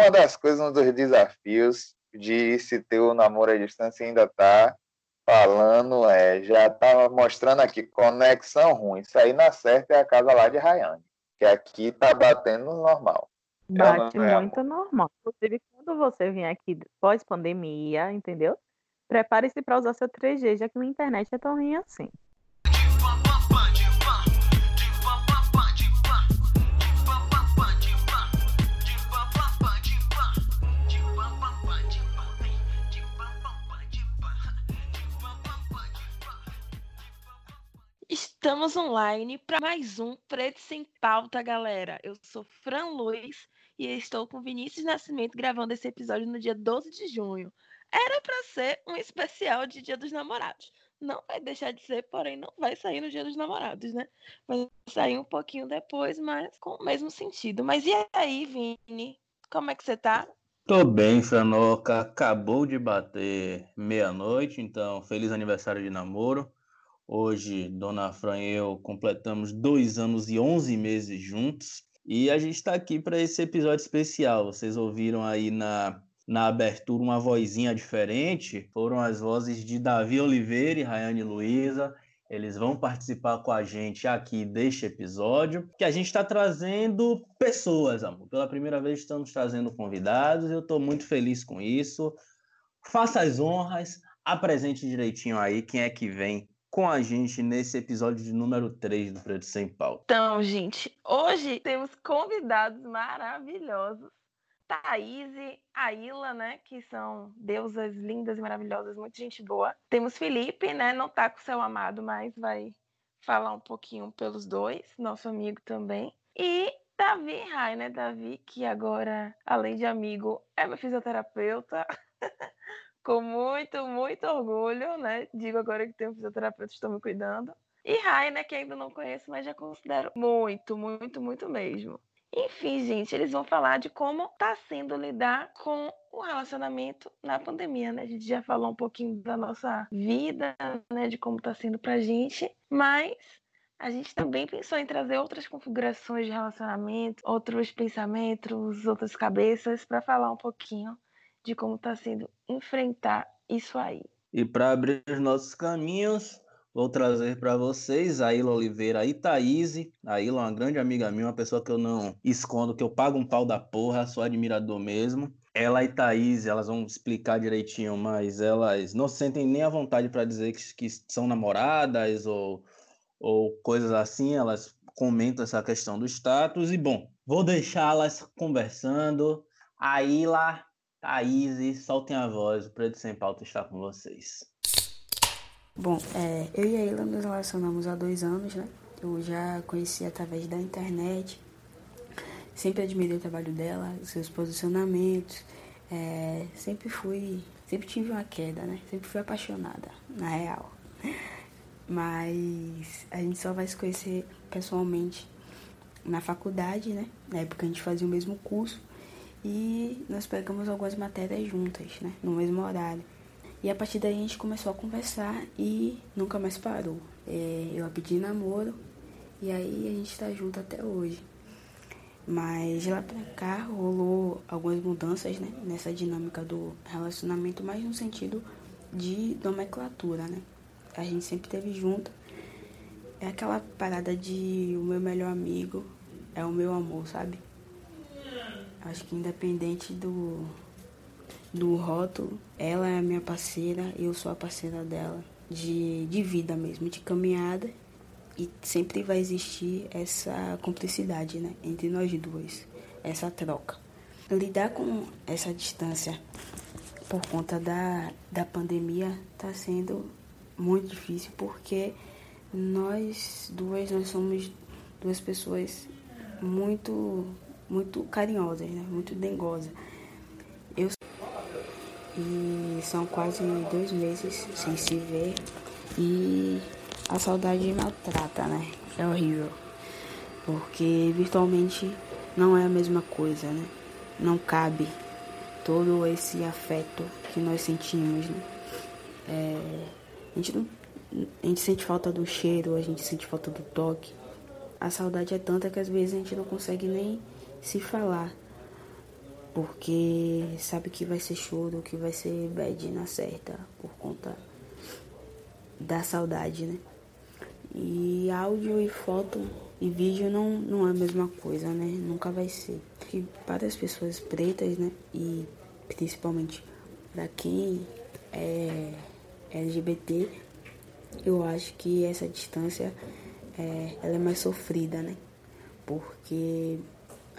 uma das coisas, um dos desafios de se ter o namoro à distância ainda tá falando, é, já tá mostrando aqui, conexão ruim. Isso aí na certa é a casa lá de Rayane, que aqui tá batendo normal. Bate é muito normal. Inclusive, quando você vier aqui pós-pandemia, entendeu? Prepare-se para usar seu 3G, já que a internet é tão ruim assim. Estamos online para mais um Preto Sem Pauta, galera. Eu sou Fran Luiz e estou com Vinícius Nascimento gravando esse episódio no dia 12 de junho. Era para ser um especial de Dia dos Namorados. Não vai deixar de ser, porém não vai sair no Dia dos Namorados, né? Vai sair um pouquinho depois, mas com o mesmo sentido. Mas e aí, Vini? Como é que você tá? Tô bem, Franoca. Acabou de bater meia-noite, então feliz aniversário de namoro. Hoje, Dona Fran e eu completamos dois anos e onze meses juntos. E a gente está aqui para esse episódio especial. Vocês ouviram aí na, na abertura uma vozinha diferente. Foram as vozes de Davi Oliveira e Rayane Luiza. Eles vão participar com a gente aqui deste episódio, que a gente está trazendo pessoas, amor. Pela primeira vez estamos trazendo convidados. Eu estou muito feliz com isso. Faça as honras, apresente direitinho aí quem é que vem com a gente nesse episódio de número 3 do Preto Sem Pauta. Então, gente, hoje temos convidados maravilhosos. Thaís e Aila, né, que são deusas lindas e maravilhosas, muita gente boa. Temos Felipe, né, não tá com seu amado, mas vai falar um pouquinho pelos dois, nosso amigo também. E Davi Rai, né, Davi, que agora, além de amigo, é meu fisioterapeuta. com muito, muito orgulho, né? Digo agora que tenho fisioterapeuta, estou me cuidando. E Rai, né, que ainda não conheço, mas já considero muito, muito, muito mesmo. Enfim, gente, eles vão falar de como está sendo lidar com o relacionamento na pandemia, né? A gente já falou um pouquinho da nossa vida, né, de como está sendo pra gente, mas a gente também pensou em trazer outras configurações de relacionamento, outros pensamentos, outras cabeças para falar um pouquinho de como está sendo enfrentar isso aí. E para abrir os nossos caminhos, vou trazer para vocês a Ila Oliveira e Thaís. A Ila é uma grande amiga minha, uma pessoa que eu não escondo, que eu pago um pau da porra, sou admirador mesmo. Ela e Thaís, elas vão explicar direitinho, mas elas não sentem nem a vontade para dizer que, que são namoradas ou, ou coisas assim. Elas comentam essa questão do status. E bom, vou deixá-las conversando. A Ila Thaís, soltem a voz, o Preto Sem Pauta está com vocês. Bom, é, eu e a Ila nos relacionamos há dois anos, né? Eu já conheci através da internet, sempre admirei o trabalho dela, os seus posicionamentos, é, sempre fui, sempre tive uma queda, né? Sempre fui apaixonada, na real. Mas a gente só vai se conhecer pessoalmente na faculdade, né? Na época a gente fazia o mesmo curso e nós pegamos algumas matérias juntas, né, no mesmo horário. E a partir daí a gente começou a conversar e nunca mais parou. É, eu a pedi namoro e aí a gente está junto até hoje. Mas de lá pra cá rolou algumas mudanças né, nessa dinâmica do relacionamento, mais no sentido de nomenclatura, né? A gente sempre teve junto. É aquela parada de o meu melhor amigo é o meu amor, sabe? Acho que independente do, do rótulo, ela é a minha parceira, eu sou a parceira dela. De, de vida mesmo, de caminhada. E sempre vai existir essa cumplicidade né, entre nós duas, essa troca. Lidar com essa distância por conta da, da pandemia está sendo muito difícil porque nós duas nós somos duas pessoas muito muito carinhosas, né? muito dengosas. Eu e são quase dois meses sem se ver e a saudade maltrata, né? É horrível. Porque virtualmente não é a mesma coisa, né? Não cabe todo esse afeto que nós sentimos, né? É, a, gente não, a gente sente falta do cheiro, a gente sente falta do toque. A saudade é tanta que às vezes a gente não consegue nem se falar. porque sabe que vai ser choro, que vai ser bad na certa, por conta da saudade, né? E áudio e foto e vídeo não, não é a mesma coisa, né? Nunca vai ser. Porque para as pessoas pretas, né? E principalmente para quem é LGBT, eu acho que essa distância é, ela é mais sofrida, né? Porque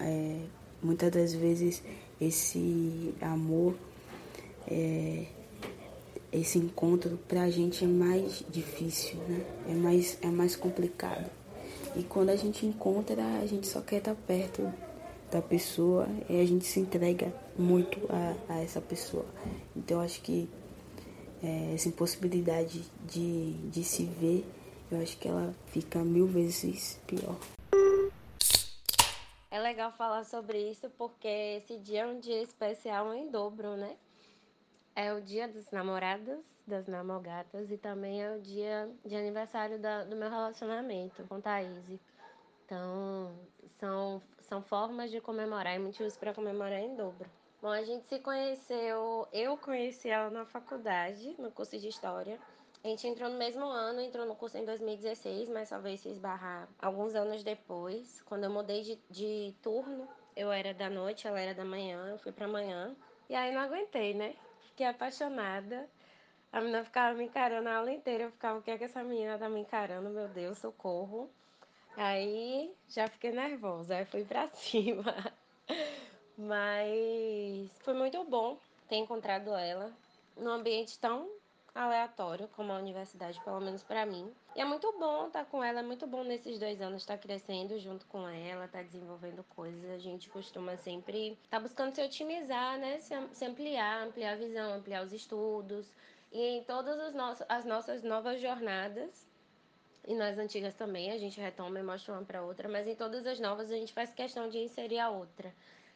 é, muitas das vezes esse amor, é, esse encontro pra gente é mais difícil, né? É mais, é mais complicado. E quando a gente encontra, a gente só quer estar perto da pessoa e a gente se entrega muito a, a essa pessoa. Então acho que é, essa impossibilidade de, de se ver, eu acho que ela fica mil vezes pior. Falar sobre isso porque esse dia é um dia especial em dobro, né? É o dia dos namorados, das namogatas e também é o dia de aniversário da, do meu relacionamento com Thaís. Então, são, são formas de comemorar e motivos para comemorar em dobro. Bom, a gente se conheceu, eu conheci ela na faculdade, no curso de História. A gente entrou no mesmo ano, entrou no curso em 2016, mas veio se esbarrar alguns anos depois. Quando eu mudei de, de turno, eu era da noite, ela era da manhã, eu fui pra manhã. E aí não aguentei, né? Fiquei apaixonada. A menina ficava me encarando a aula inteira. Eu ficava, o que é que essa menina tá me encarando? Meu Deus, socorro. Aí já fiquei nervosa, aí fui pra cima. Mas foi muito bom ter encontrado ela num ambiente tão aleatório como a universidade, pelo menos para mim. E é muito bom estar com ela, é muito bom nesses dois anos estar crescendo junto com ela, estar desenvolvendo coisas. A gente costuma sempre estar buscando se otimizar, né? Se, ampliar, ampliar a visão, ampliar os estudos. E em todas as nossas novas jornadas, e nas antigas também, a gente retoma e mostra uma para outra, mas em todas as novas a gente faz questão de inserir a outra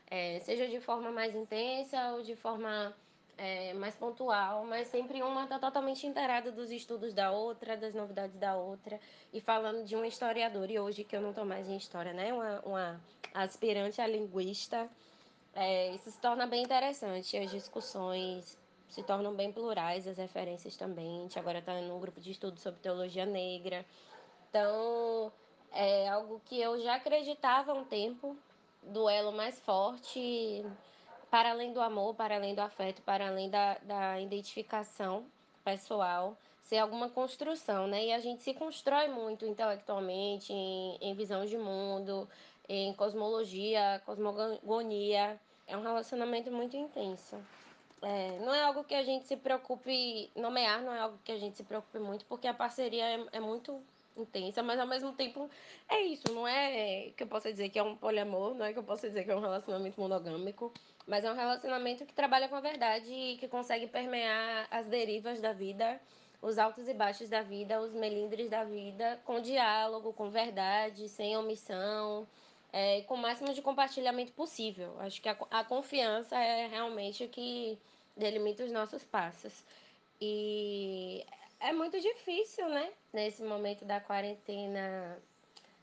é, seja de forma mais intensa ou de forma é, mais pontual, mas sempre uma está totalmente inteirada dos estudos da outra, das novidades da outra, e falando de um historiador, e hoje que eu não estou mais em história, né, uma, uma aspirante a linguista, é, isso se torna bem interessante, as discussões se tornam bem plurais, as referências também, a gente agora está num grupo de estudo sobre teologia negra, então é algo que eu já acreditava há um tempo, duelo mais forte, para além do amor, para além do afeto, para além da, da identificação pessoal, ser alguma construção, né? E a gente se constrói muito intelectualmente, em, em visão de mundo, em cosmologia, cosmogonia. É um relacionamento muito intenso. É, não é algo que a gente se preocupe, nomear não é algo que a gente se preocupe muito, porque a parceria é, é muito intensa, mas ao mesmo tempo é isso, não é que eu possa dizer que é um poliamor, não é que eu possa dizer que é um relacionamento monogâmico, mas é um relacionamento que trabalha com a verdade e que consegue permear as derivas da vida, os altos e baixos da vida, os melindres da vida, com diálogo, com verdade, sem omissão, é, com o máximo de compartilhamento possível. Acho que a, a confiança é realmente o que delimita os nossos passos. E é muito difícil, né? Nesse momento da quarentena,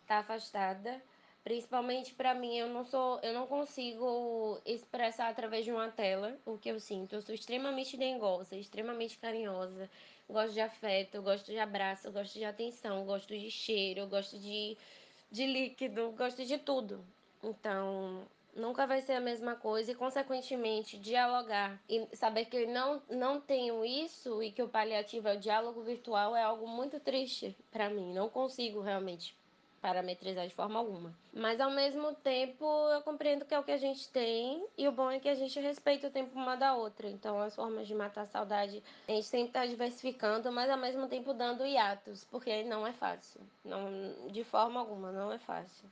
tá afastada. Principalmente para mim, eu não sou, eu não consigo expressar através de uma tela o que eu sinto. Eu sou extremamente dengosa, extremamente carinhosa. Gosto de afeto, gosto de abraço, gosto de atenção, gosto de cheiro, gosto de, de líquido, gosto de tudo. Então, nunca vai ser a mesma coisa e, consequentemente, dialogar e saber que eu não, não tenho isso e que o paliativo é o diálogo virtual é algo muito triste para mim. Não consigo realmente parametrizar de forma alguma. Mas ao mesmo tempo eu compreendo que é o que a gente tem e o bom é que a gente respeita o tempo uma da outra. Então as formas de matar a saudade a gente sempre está diversificando, mas ao mesmo tempo dando hiatos, porque não é fácil. Não, de forma alguma, não é fácil.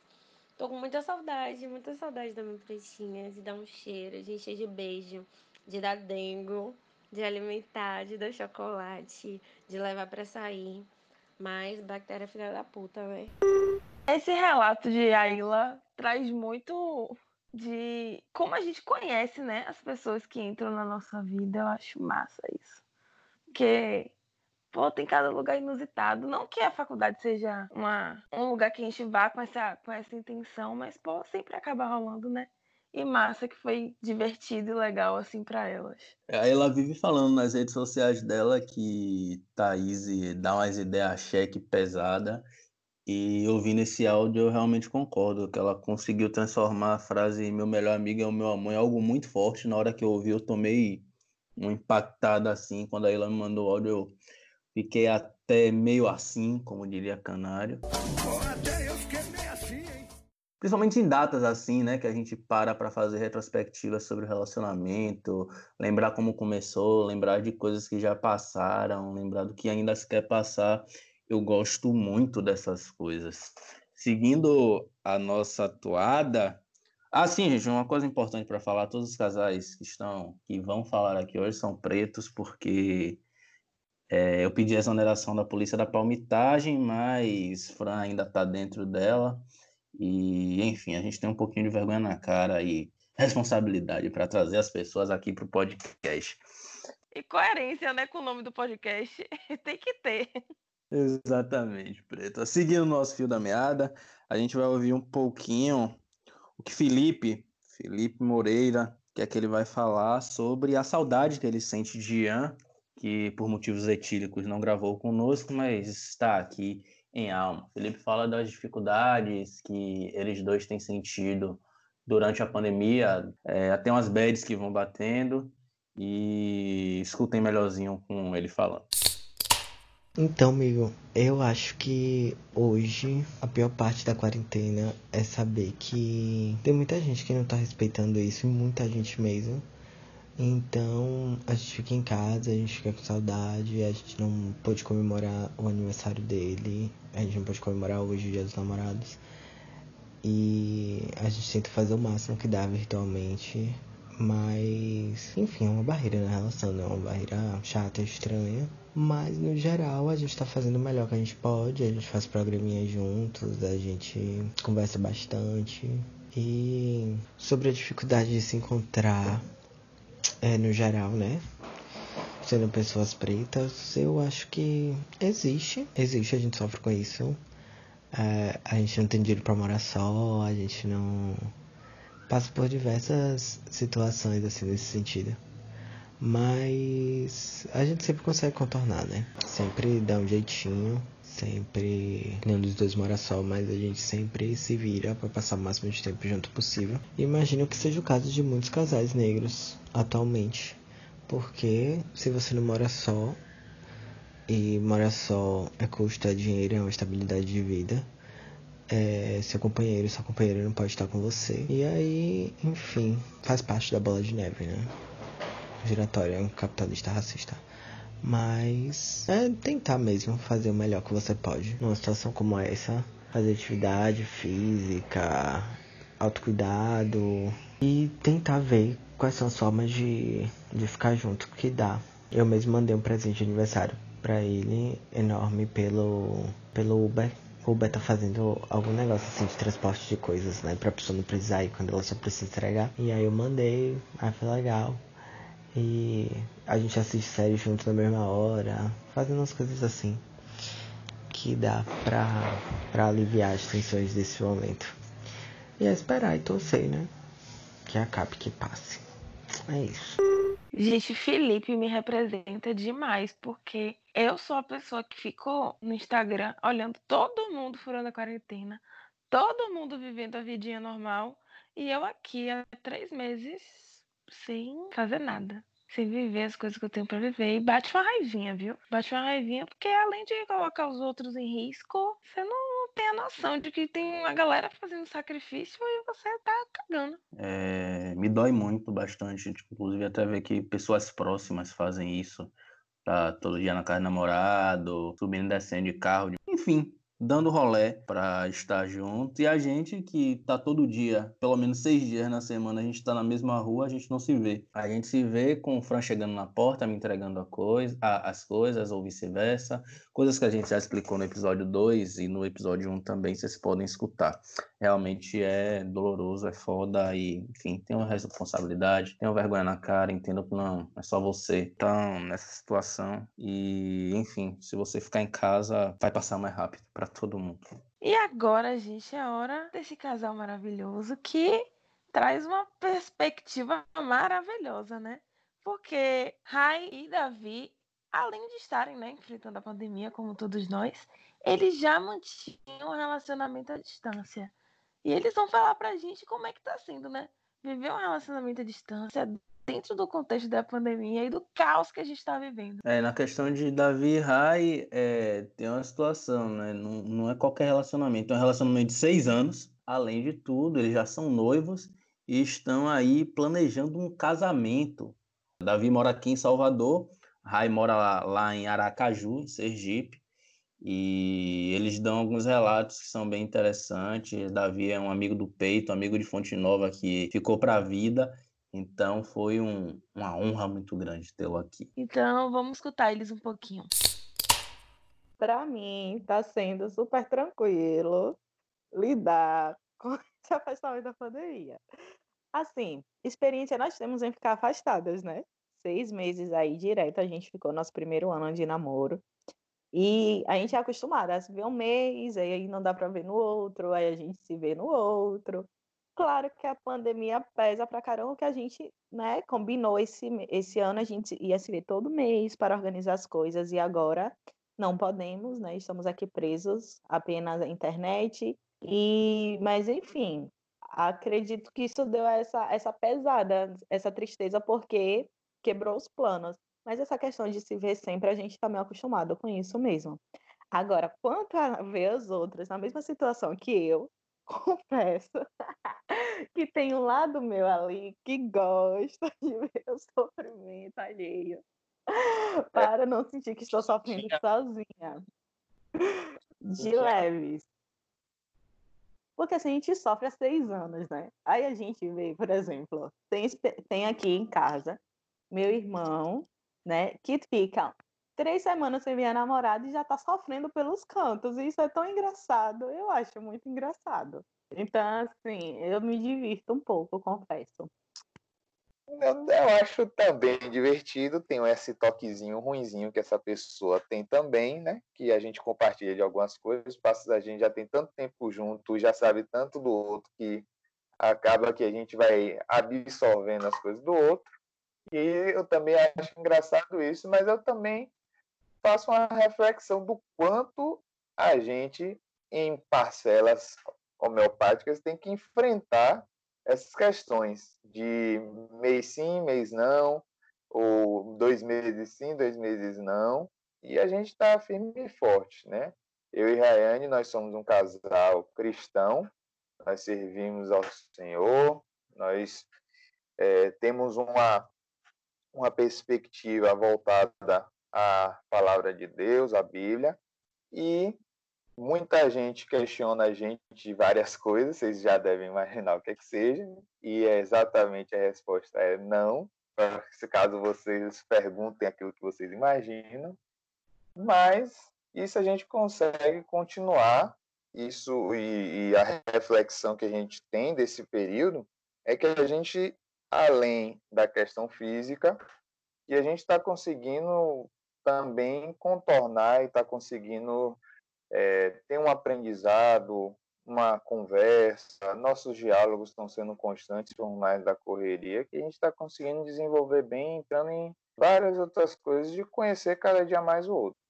Tô com muita saudade, muita saudade da minha pretinha, de dar um cheiro, de encher de beijo, de dar dengo, de alimentar, de dar chocolate, de levar para sair. Mas bactéria filha da puta, né? Esse relato de Ayla traz muito de como a gente conhece, né, as pessoas que entram na nossa vida. Eu acho massa isso. Porque pô, tem cada lugar inusitado. Não que a faculdade seja uma, um lugar que a gente vá com essa, com essa intenção, mas, pô, sempre acaba rolando, né? E massa que foi divertido e legal assim para elas. Aí ela vive falando nas redes sociais dela que Thaís dá umas ideias cheque pesada e ouvindo esse áudio eu realmente concordo que ela conseguiu transformar a frase meu melhor amigo é o meu amor em algo muito forte. Na hora que eu ouvi eu tomei um impactado assim, quando a ela me mandou o áudio eu fiquei até meio assim, como diria Canário. Até eu fiquei? Principalmente em datas assim, né, que a gente para para fazer retrospectivas sobre o relacionamento, lembrar como começou, lembrar de coisas que já passaram, lembrar do que ainda se quer passar. Eu gosto muito dessas coisas. Seguindo a nossa atuada, ah, sim, gente, uma coisa importante para falar, todos os casais que estão, que vão falar aqui hoje são pretos, porque é, eu pedi a exoneração da polícia da palmitagem, mas Fran ainda está dentro dela. E, enfim, a gente tem um pouquinho de vergonha na cara e responsabilidade para trazer as pessoas aqui para o podcast. E coerência, né, com o nome do podcast. tem que ter. Exatamente, Preto. Seguindo o nosso fio da meada, a gente vai ouvir um pouquinho o que Felipe, Felipe Moreira, que é que ele vai falar sobre a saudade que ele sente de Ian, que por motivos etílicos não gravou conosco, mas está aqui em alma. Felipe fala das dificuldades que eles dois têm sentido durante a pandemia, é, até umas bads que vão batendo, e escutem melhorzinho com ele falando. Então, amigo, eu acho que hoje a pior parte da quarentena é saber que tem muita gente que não tá respeitando isso, e muita gente mesmo. Então a gente fica em casa, a gente fica com saudade, a gente não pôde comemorar o aniversário dele, a gente não pode comemorar hoje o dia dos namorados. E a gente tenta fazer o máximo que dá virtualmente. Mas, enfim, é uma barreira na relação, né? Uma barreira chata, estranha. Mas no geral a gente tá fazendo o melhor que a gente pode, a gente faz programinha juntos, a gente conversa bastante. E sobre a dificuldade de se encontrar é, no geral, né? Sendo pessoas pretas, eu acho que existe. Existe, a gente sofre com isso. É, a gente não tem dinheiro pra morar só, a gente não. Passa por diversas situações assim nesse sentido. Mas a gente sempre consegue contornar, né? Sempre dá um jeitinho. Sempre. Nenhum dos dois mora só, mas a gente sempre se vira para passar o máximo de tempo junto possível. E imagino que seja o caso de muitos casais negros atualmente. Porque se você não mora só, e mora só é custo, é dinheiro, é uma estabilidade de vida. É, seu companheiro, sua companheira não pode estar com você. E aí, enfim, faz parte da bola de neve, né? Giratória, é um capitalista racista. Mas é tentar mesmo fazer o melhor que você pode numa situação como essa. Fazer atividade física, autocuidado e tentar ver quais são as formas de, de ficar junto que dá. Eu mesmo mandei um presente de aniversário para ele enorme pelo, pelo Uber. O Uber tá fazendo algum negócio assim de transporte de coisas, né? Pra pessoa não precisar ir quando ela só precisa entregar. E aí eu mandei, aí foi legal. E a gente assiste série junto na mesma hora, fazendo umas coisas assim que dá pra, pra aliviar as tensões desse momento. E é esperar e torcer, né? Que acabe, que passe. É isso. Gente, Felipe me representa demais, porque eu sou a pessoa que ficou no Instagram olhando todo mundo furando a quarentena, todo mundo vivendo a vidinha normal, e eu aqui há três meses sem fazer nada. Sem viver as coisas que eu tenho para viver. E bate uma raivinha, viu? Bate uma raivinha, porque além de colocar os outros em risco, você não tem a noção de que tem uma galera fazendo sacrifício e você tá cagando. É, me dói muito, bastante. Tipo, inclusive, até ver que pessoas próximas fazem isso. Tá todo dia na casa do namorado, subindo e descendo de carro. Enfim, dando rolé para estar junto. E a gente que tá todo dia, pelo menos seis dias na semana, a gente tá na mesma rua, a gente não se vê. A gente se vê com o Fran chegando na porta, me entregando a coisa, a, as coisas, ou vice-versa. Coisas que a gente já explicou no episódio 2 e no episódio 1 um também, vocês podem escutar. Realmente é doloroso, é foda e, enfim, tem uma responsabilidade, tem uma vergonha na cara, entendo que não, é só você. Então, nessa situação e, enfim, se você ficar em casa, vai passar mais rápido para todo mundo. E agora, gente, é hora desse casal maravilhoso que traz uma perspectiva maravilhosa, né? Porque Rai e Davi, além de estarem né, enfrentando a pandemia, como todos nós, eles já mantinham um relacionamento à distância. E eles vão falar pra gente como é que tá sendo, né? Viver um relacionamento à distância dentro do contexto da pandemia e do caos que a gente está vivendo. É, na questão de Davi e Rai, é, tem uma situação, né? Não, não é qualquer relacionamento, é um relacionamento de seis anos. Além de tudo, eles já são noivos e estão aí planejando um casamento. Davi mora aqui em Salvador, Rai mora lá, lá em Aracaju, em Sergipe. E eles dão alguns relatos que são bem interessantes. Davi é um amigo do peito, amigo de Fonte Nova que ficou para a vida. Então foi um, uma honra muito grande tê-lo aqui. Então vamos escutar eles um pouquinho. Para mim, está sendo super tranquilo lidar com esse afastamento da pandemia. Assim, experiência nós temos em ficar afastadas, né? Seis meses aí direto, a gente ficou nosso primeiro ano de namoro. E a gente é acostumada a se ver um mês, aí não dá para ver no outro, aí a gente se vê no outro. Claro que a pandemia pesa pra caramba, que a gente, né, combinou esse, esse ano, a gente ia se ver todo mês para organizar as coisas, e agora não podemos, né, estamos aqui presos apenas à internet, e, mas enfim, acredito que isso deu essa, essa pesada, essa tristeza, porque quebrou os planos. Mas essa questão de se ver sempre, a gente está meio acostumado com isso mesmo. Agora, quanto a ver as outras na mesma situação que eu, confesso que tem um lado meu ali que gosta de ver o sofrimento alheio para não sentir que estou sofrendo sozinha. De leves. Porque assim, a gente sofre há seis anos, né? Aí a gente vê, por exemplo, tem, tem aqui em casa meu irmão, né, que fica três semanas sem ver a namorada e já tá sofrendo pelos cantos. E isso é tão engraçado, eu acho muito engraçado. Então, assim, eu me divirto um pouco, confesso. Eu, eu, acho também divertido, tem esse toquezinho ruinzinho que essa pessoa tem também, né? Que a gente compartilha de algumas coisas, passa a gente já tem tanto tempo junto, já sabe tanto do outro que acaba que a gente vai absorvendo as coisas do outro. E eu também acho engraçado isso, mas eu também faço uma reflexão do quanto a gente, em parcelas homeopáticas, tem que enfrentar essas questões de mês sim, mês não, ou dois meses sim, dois meses não, e a gente está firme e forte, né? Eu e Rayane, nós somos um casal cristão, nós servimos ao Senhor, nós é, temos uma, uma perspectiva voltada à palavra de Deus, à Bíblia, e Muita gente questiona a gente de várias coisas, vocês já devem imaginar o que é que seja, e é exatamente a resposta é não, se caso vocês perguntem aquilo que vocês imaginam, mas isso a gente consegue continuar, isso e, e a reflexão que a gente tem desse período é que a gente, além da questão física, e a gente está conseguindo também contornar e está conseguindo é, tem um aprendizado, uma conversa, nossos diálogos estão sendo constantes por mais da correria, que a gente está conseguindo desenvolver bem, entrando em várias outras coisas, de conhecer cada dia mais o outro.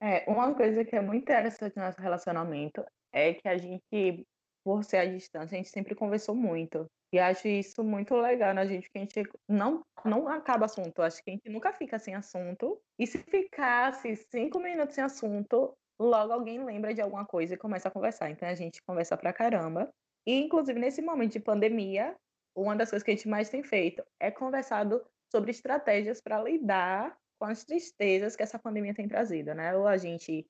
É, uma coisa que é muito interessante no nosso relacionamento é que a gente, por ser à distância, a gente sempre conversou muito. E acho isso muito legal na gente, que a gente não, não acaba assunto. Acho que a gente nunca fica sem assunto. E se ficasse cinco minutos sem assunto, logo alguém lembra de alguma coisa e começa a conversar. Então a gente conversa pra caramba. E, inclusive, nesse momento de pandemia, uma das coisas que a gente mais tem feito é conversado sobre estratégias para lidar com as tristezas que essa pandemia tem trazido, né? Ou a gente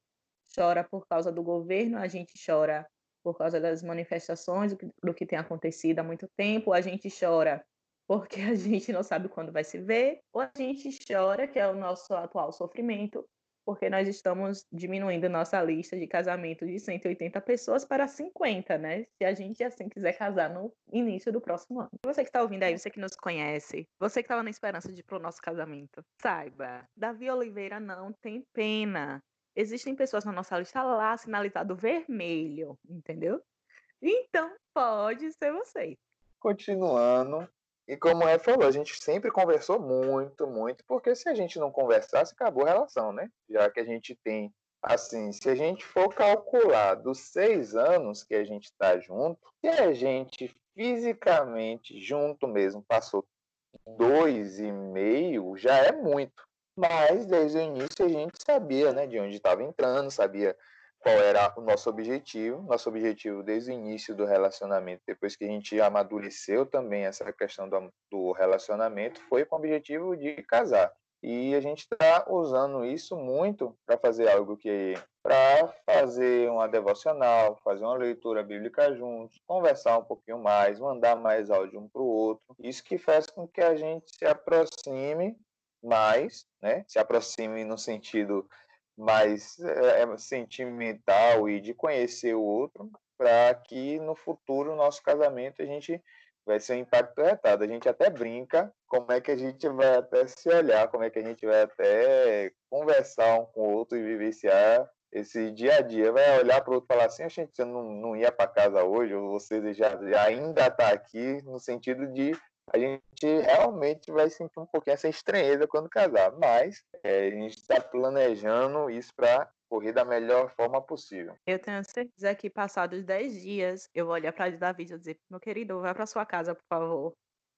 chora por causa do governo, a gente chora por causa das manifestações, do que, tem acontecido há muito tempo, a gente chora porque a gente não sabe quando vai se ver, ou a gente chora, que é o nosso atual sofrimento, porque nós estamos diminuindo nossa lista de casamento de 180 pessoas para 50, né? Se a gente assim quiser casar no início do próximo ano. Você que está ouvindo aí, você que nos conhece, você que estava na esperança de ir para o nosso casamento, saiba, Davi Oliveira não tem pena. Existem pessoas na nossa lista lá sinalizado vermelho, entendeu? Então pode ser você. Continuando, e como é falou, a gente sempre conversou muito, muito, porque se a gente não conversasse, acabou a relação, né? Já que a gente tem, assim, se a gente for calcular dos seis anos que a gente está junto, se a gente fisicamente junto mesmo passou dois e meio, já é muito. Mas desde o início a gente sabia, né, de onde estava entrando, sabia qual era o nosso objetivo. Nosso objetivo desde o início do relacionamento, depois que a gente amadureceu também essa questão do, do relacionamento, foi com o objetivo de casar. E a gente está usando isso muito para fazer algo que para fazer uma devocional, fazer uma leitura bíblica juntos, conversar um pouquinho mais, mandar mais áudio um para o outro. Isso que faz com que a gente se aproxime mais, né? Se aproxime no sentido mais é, sentimental e de conhecer o outro, para que no futuro, o nosso casamento, a gente vai ser um impacto retado. A gente até brinca como é que a gente vai até se olhar, como é que a gente vai até conversar um com o outro e vivenciar esse dia a dia. Vai olhar para o outro e falar assim, gente você não, não ia para casa hoje, ou você já, já ainda está aqui, no sentido de a gente realmente vai sentir um pouquinho essa estranheza quando casar, mas é, a gente está planejando isso para correr da melhor forma possível. Eu tenho certeza que passados 10 dias eu vou olhar para Davi e dizer, meu querido, vai para sua casa, por favor.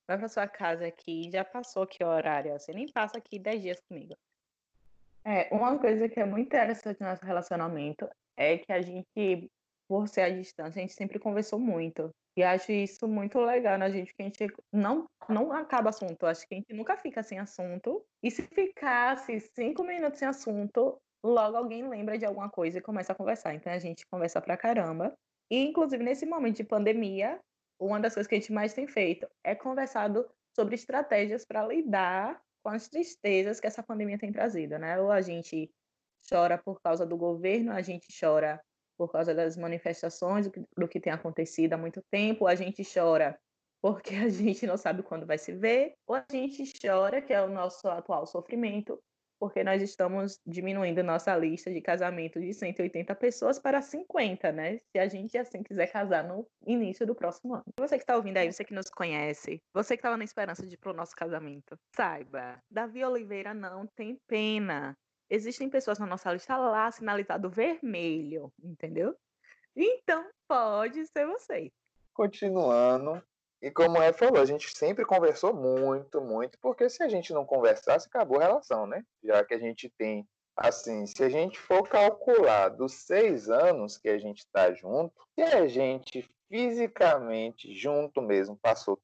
Vai para sua casa aqui, já passou aqui o horário, você nem passa aqui 10 dias comigo. É, uma coisa que é muito interessante no nosso relacionamento é que a gente, por ser à distância, a gente sempre conversou muito. E acho isso muito legal na gente, que a gente não, não acaba assunto. Acho que a gente nunca fica sem assunto. E se ficasse cinco minutos sem assunto, logo alguém lembra de alguma coisa e começa a conversar. Então a gente conversa pra caramba. E, inclusive, nesse momento de pandemia, uma das coisas que a gente mais tem feito é conversado sobre estratégias para lidar com as tristezas que essa pandemia tem trazido, né? Ou a gente chora por causa do governo, a gente chora por causa das manifestações, do que, tem acontecido há muito tempo. A gente chora porque a gente não sabe quando vai se ver, ou a gente chora, que é o nosso atual sofrimento, porque nós estamos diminuindo nossa lista de casamento de 180 pessoas para 50, né? Se a gente assim quiser casar no início do próximo ano. Você que está ouvindo aí, você que nos conhece, você que estava na esperança de ir para o nosso casamento, saiba, Davi Oliveira não tem pena existem pessoas na nossa lista lá sinalizado vermelho, entendeu? Então pode ser você. Continuando, e como é falou, a gente sempre conversou muito, muito, porque se a gente não conversasse, acabou a relação, né? Já que a gente tem, assim, se a gente for calcular dos seis anos que a gente está junto, se a gente fisicamente junto mesmo passou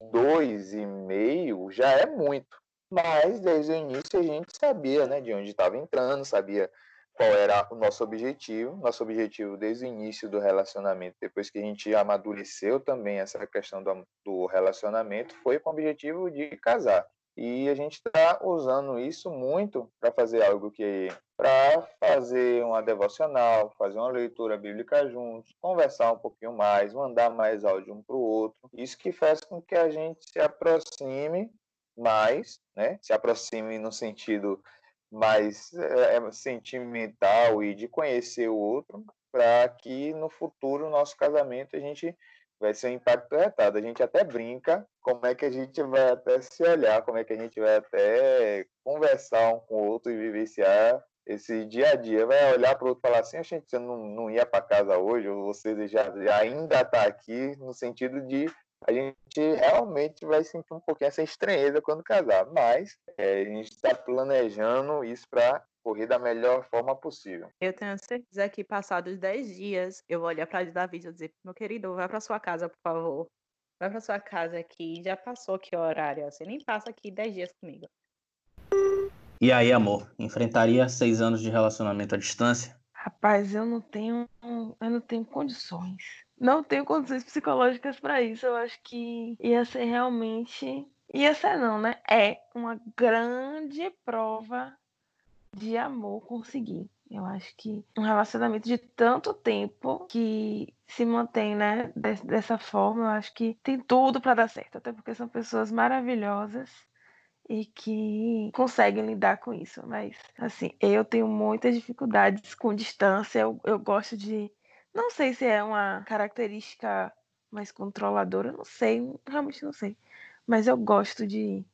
dois e meio, já é muito. Mas desde o início a gente sabia né, de onde estava entrando, sabia qual era o nosso objetivo. Nosso objetivo desde o início do relacionamento, depois que a gente amadureceu também essa questão do, do relacionamento, foi com o objetivo de casar. E a gente está usando isso muito para fazer algo que para fazer uma devocional, fazer uma leitura bíblica juntos, conversar um pouquinho mais, mandar mais áudio um para o outro. Isso que faz com que a gente se aproxime mais, né, se aproxime no sentido mais é, sentimental e de conhecer o outro, para que no futuro, nosso casamento, a gente vai ser um impacto retado. A gente até brinca como é que a gente vai até se olhar, como é que a gente vai até conversar um com o outro e vivenciar esse dia a dia. Vai olhar para o outro e falar assim, gente você não, não ia para casa hoje, ou você já, já ainda está aqui, no sentido de a gente realmente vai sentir um pouquinho essa estranheza quando casar, mas é, a gente está planejando isso para correr da melhor forma possível. Eu tenho certeza que passados 10 dias eu vou olhar para Davi e dizer, meu querido, vai para sua casa, por favor. Vai para sua casa aqui, já passou aqui o horário, você nem passa aqui 10 dias comigo. E aí, amor, enfrentaria seis anos de relacionamento à distância? Rapaz, eu não tenho, eu não tenho condições não tenho condições psicológicas para isso. Eu acho que ia ser realmente. Ia ser, não, né? É uma grande prova de amor conseguir. Eu acho que um relacionamento de tanto tempo que se mantém, né, dessa forma, eu acho que tem tudo para dar certo. Até porque são pessoas maravilhosas e que conseguem lidar com isso. Mas, assim, eu tenho muitas dificuldades com distância. Eu, eu gosto de não sei se é uma característica mais controladora, não sei, realmente não sei. Mas eu gosto de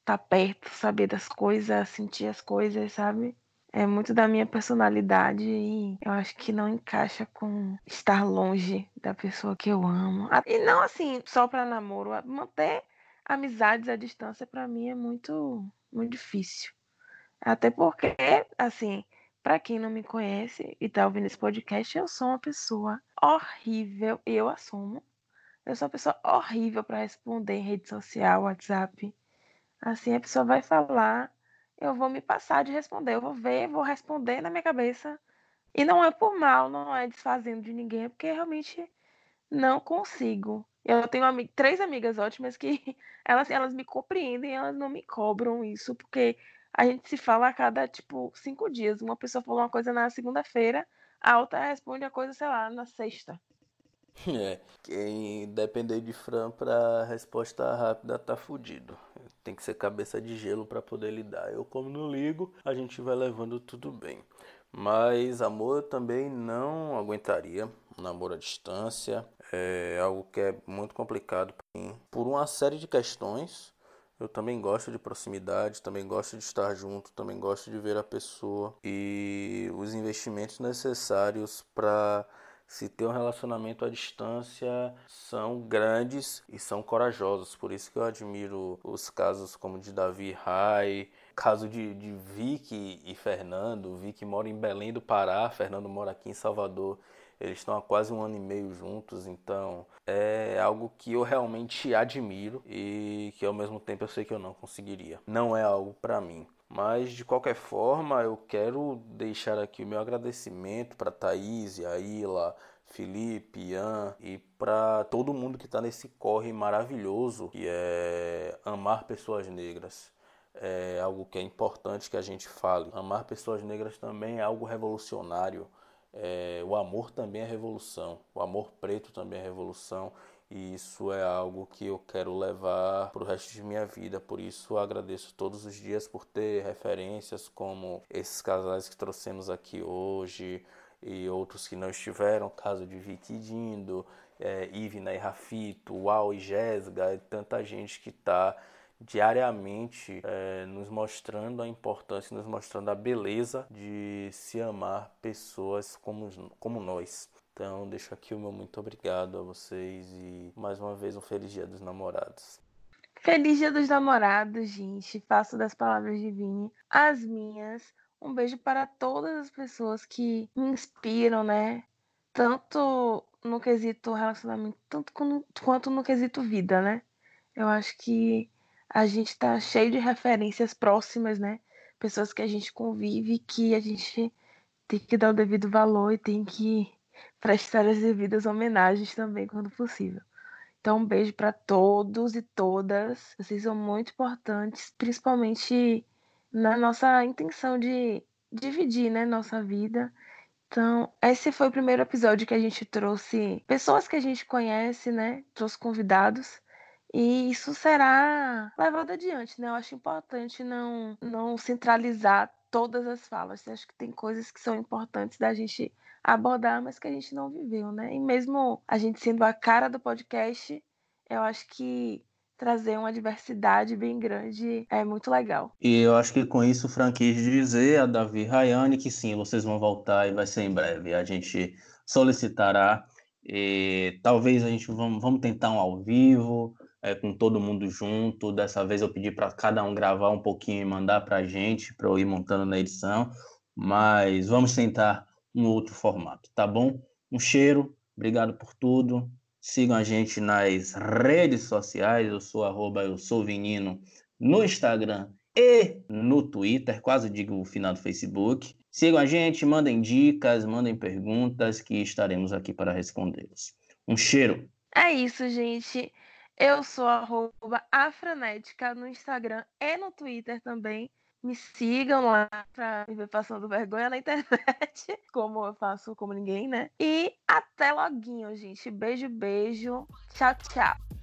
estar tá perto, saber das coisas, sentir as coisas, sabe? É muito da minha personalidade e eu acho que não encaixa com estar longe da pessoa que eu amo. E não assim, só para namoro, manter amizades à distância para mim é muito muito difícil. Até porque, assim, para quem não me conhece e tá ouvindo esse podcast, eu sou uma pessoa horrível, eu assumo. Eu sou uma pessoa horrível para responder em rede social, WhatsApp. Assim, a pessoa vai falar, eu vou me passar de responder, eu vou ver, vou responder na minha cabeça. E não é por mal, não é desfazendo de ninguém, é porque realmente não consigo. Eu tenho três amigas ótimas que elas, elas me compreendem, elas não me cobram isso, porque a gente se fala a cada, tipo, cinco dias. Uma pessoa falou uma coisa na segunda-feira, a outra responde a coisa, sei lá, na sexta. É, quem depender de Fran pra resposta rápida tá fudido. Tem que ser cabeça de gelo para poder lidar. Eu, como não ligo, a gente vai levando tudo bem. Mas amor eu também não aguentaria. Um namoro à distância é algo que é muito complicado para mim. Por uma série de questões. Eu também gosto de proximidade, também gosto de estar junto, também gosto de ver a pessoa e os investimentos necessários para se ter um relacionamento à distância são grandes e são corajosos. Por isso que eu admiro os casos como de Davi Rai, caso de, de Vicky e Fernando. Vicky mora em Belém do Pará, Fernando mora aqui em Salvador. Eles estão há quase um ano e meio juntos, então é algo que eu realmente admiro e que ao mesmo tempo eu sei que eu não conseguiria. Não é algo para mim. Mas de qualquer forma, eu quero deixar aqui o meu agradecimento para Thaís, Aila, Felipe, Ian e para todo mundo que está nesse corre maravilhoso que é amar pessoas negras. É algo que é importante que a gente fale. Amar pessoas negras também é algo revolucionário é, o amor também é revolução, o amor preto também é revolução e isso é algo que eu quero levar para o resto de minha vida. Por isso agradeço todos os dias por ter referências como esses casais que trouxemos aqui hoje e outros que não estiveram, caso de Vicky Dindo, é, Ivna e Rafito, Uau e Jéssica, e tanta gente que está diariamente é, nos mostrando a importância, nos mostrando a beleza de se amar pessoas como, como nós. Então, deixo aqui o meu muito obrigado a vocês e mais uma vez um feliz Dia dos Namorados. Feliz Dia dos Namorados, gente. Faço das palavras de Vini as minhas. Um beijo para todas as pessoas que me inspiram, né? Tanto no quesito relacionamento, tanto quanto no quesito vida, né? Eu acho que a gente está cheio de referências próximas, né? Pessoas que a gente convive, que a gente tem que dar o devido valor e tem que prestar as devidas homenagens também, quando possível. Então, um beijo para todos e todas. Vocês são muito importantes, principalmente na nossa intenção de dividir, né, nossa vida. Então, esse foi o primeiro episódio que a gente trouxe pessoas que a gente conhece, né? Trouxe convidados e isso será levado adiante, né? Eu acho importante não, não centralizar todas as falas. Eu acho que tem coisas que são importantes da gente abordar, mas que a gente não viveu, né? E mesmo a gente sendo a cara do podcast, eu acho que trazer uma diversidade bem grande é muito legal. E eu acho que com isso o quis dizer a Davi Rayane que sim, vocês vão voltar e vai ser em breve. A gente solicitará e talvez a gente vamos, vamos tentar um ao vivo, é, com todo mundo junto. Dessa vez eu pedi para cada um gravar um pouquinho e mandar para a gente, para eu ir montando na edição. Mas vamos tentar um outro formato, tá bom? Um cheiro, obrigado por tudo. Sigam a gente nas redes sociais. Eu sou arroba, eu sou Vinino no Instagram e no Twitter, quase digo o final do Facebook. Sigam a gente, mandem dicas, mandem perguntas que estaremos aqui para respondê-las. Um cheiro. É isso, gente. Eu sou arroba afranética no Instagram e no Twitter também. Me sigam lá pra me ver passando vergonha na internet, como eu faço como ninguém, né? E até loguinho, gente. Beijo, beijo. Tchau, tchau.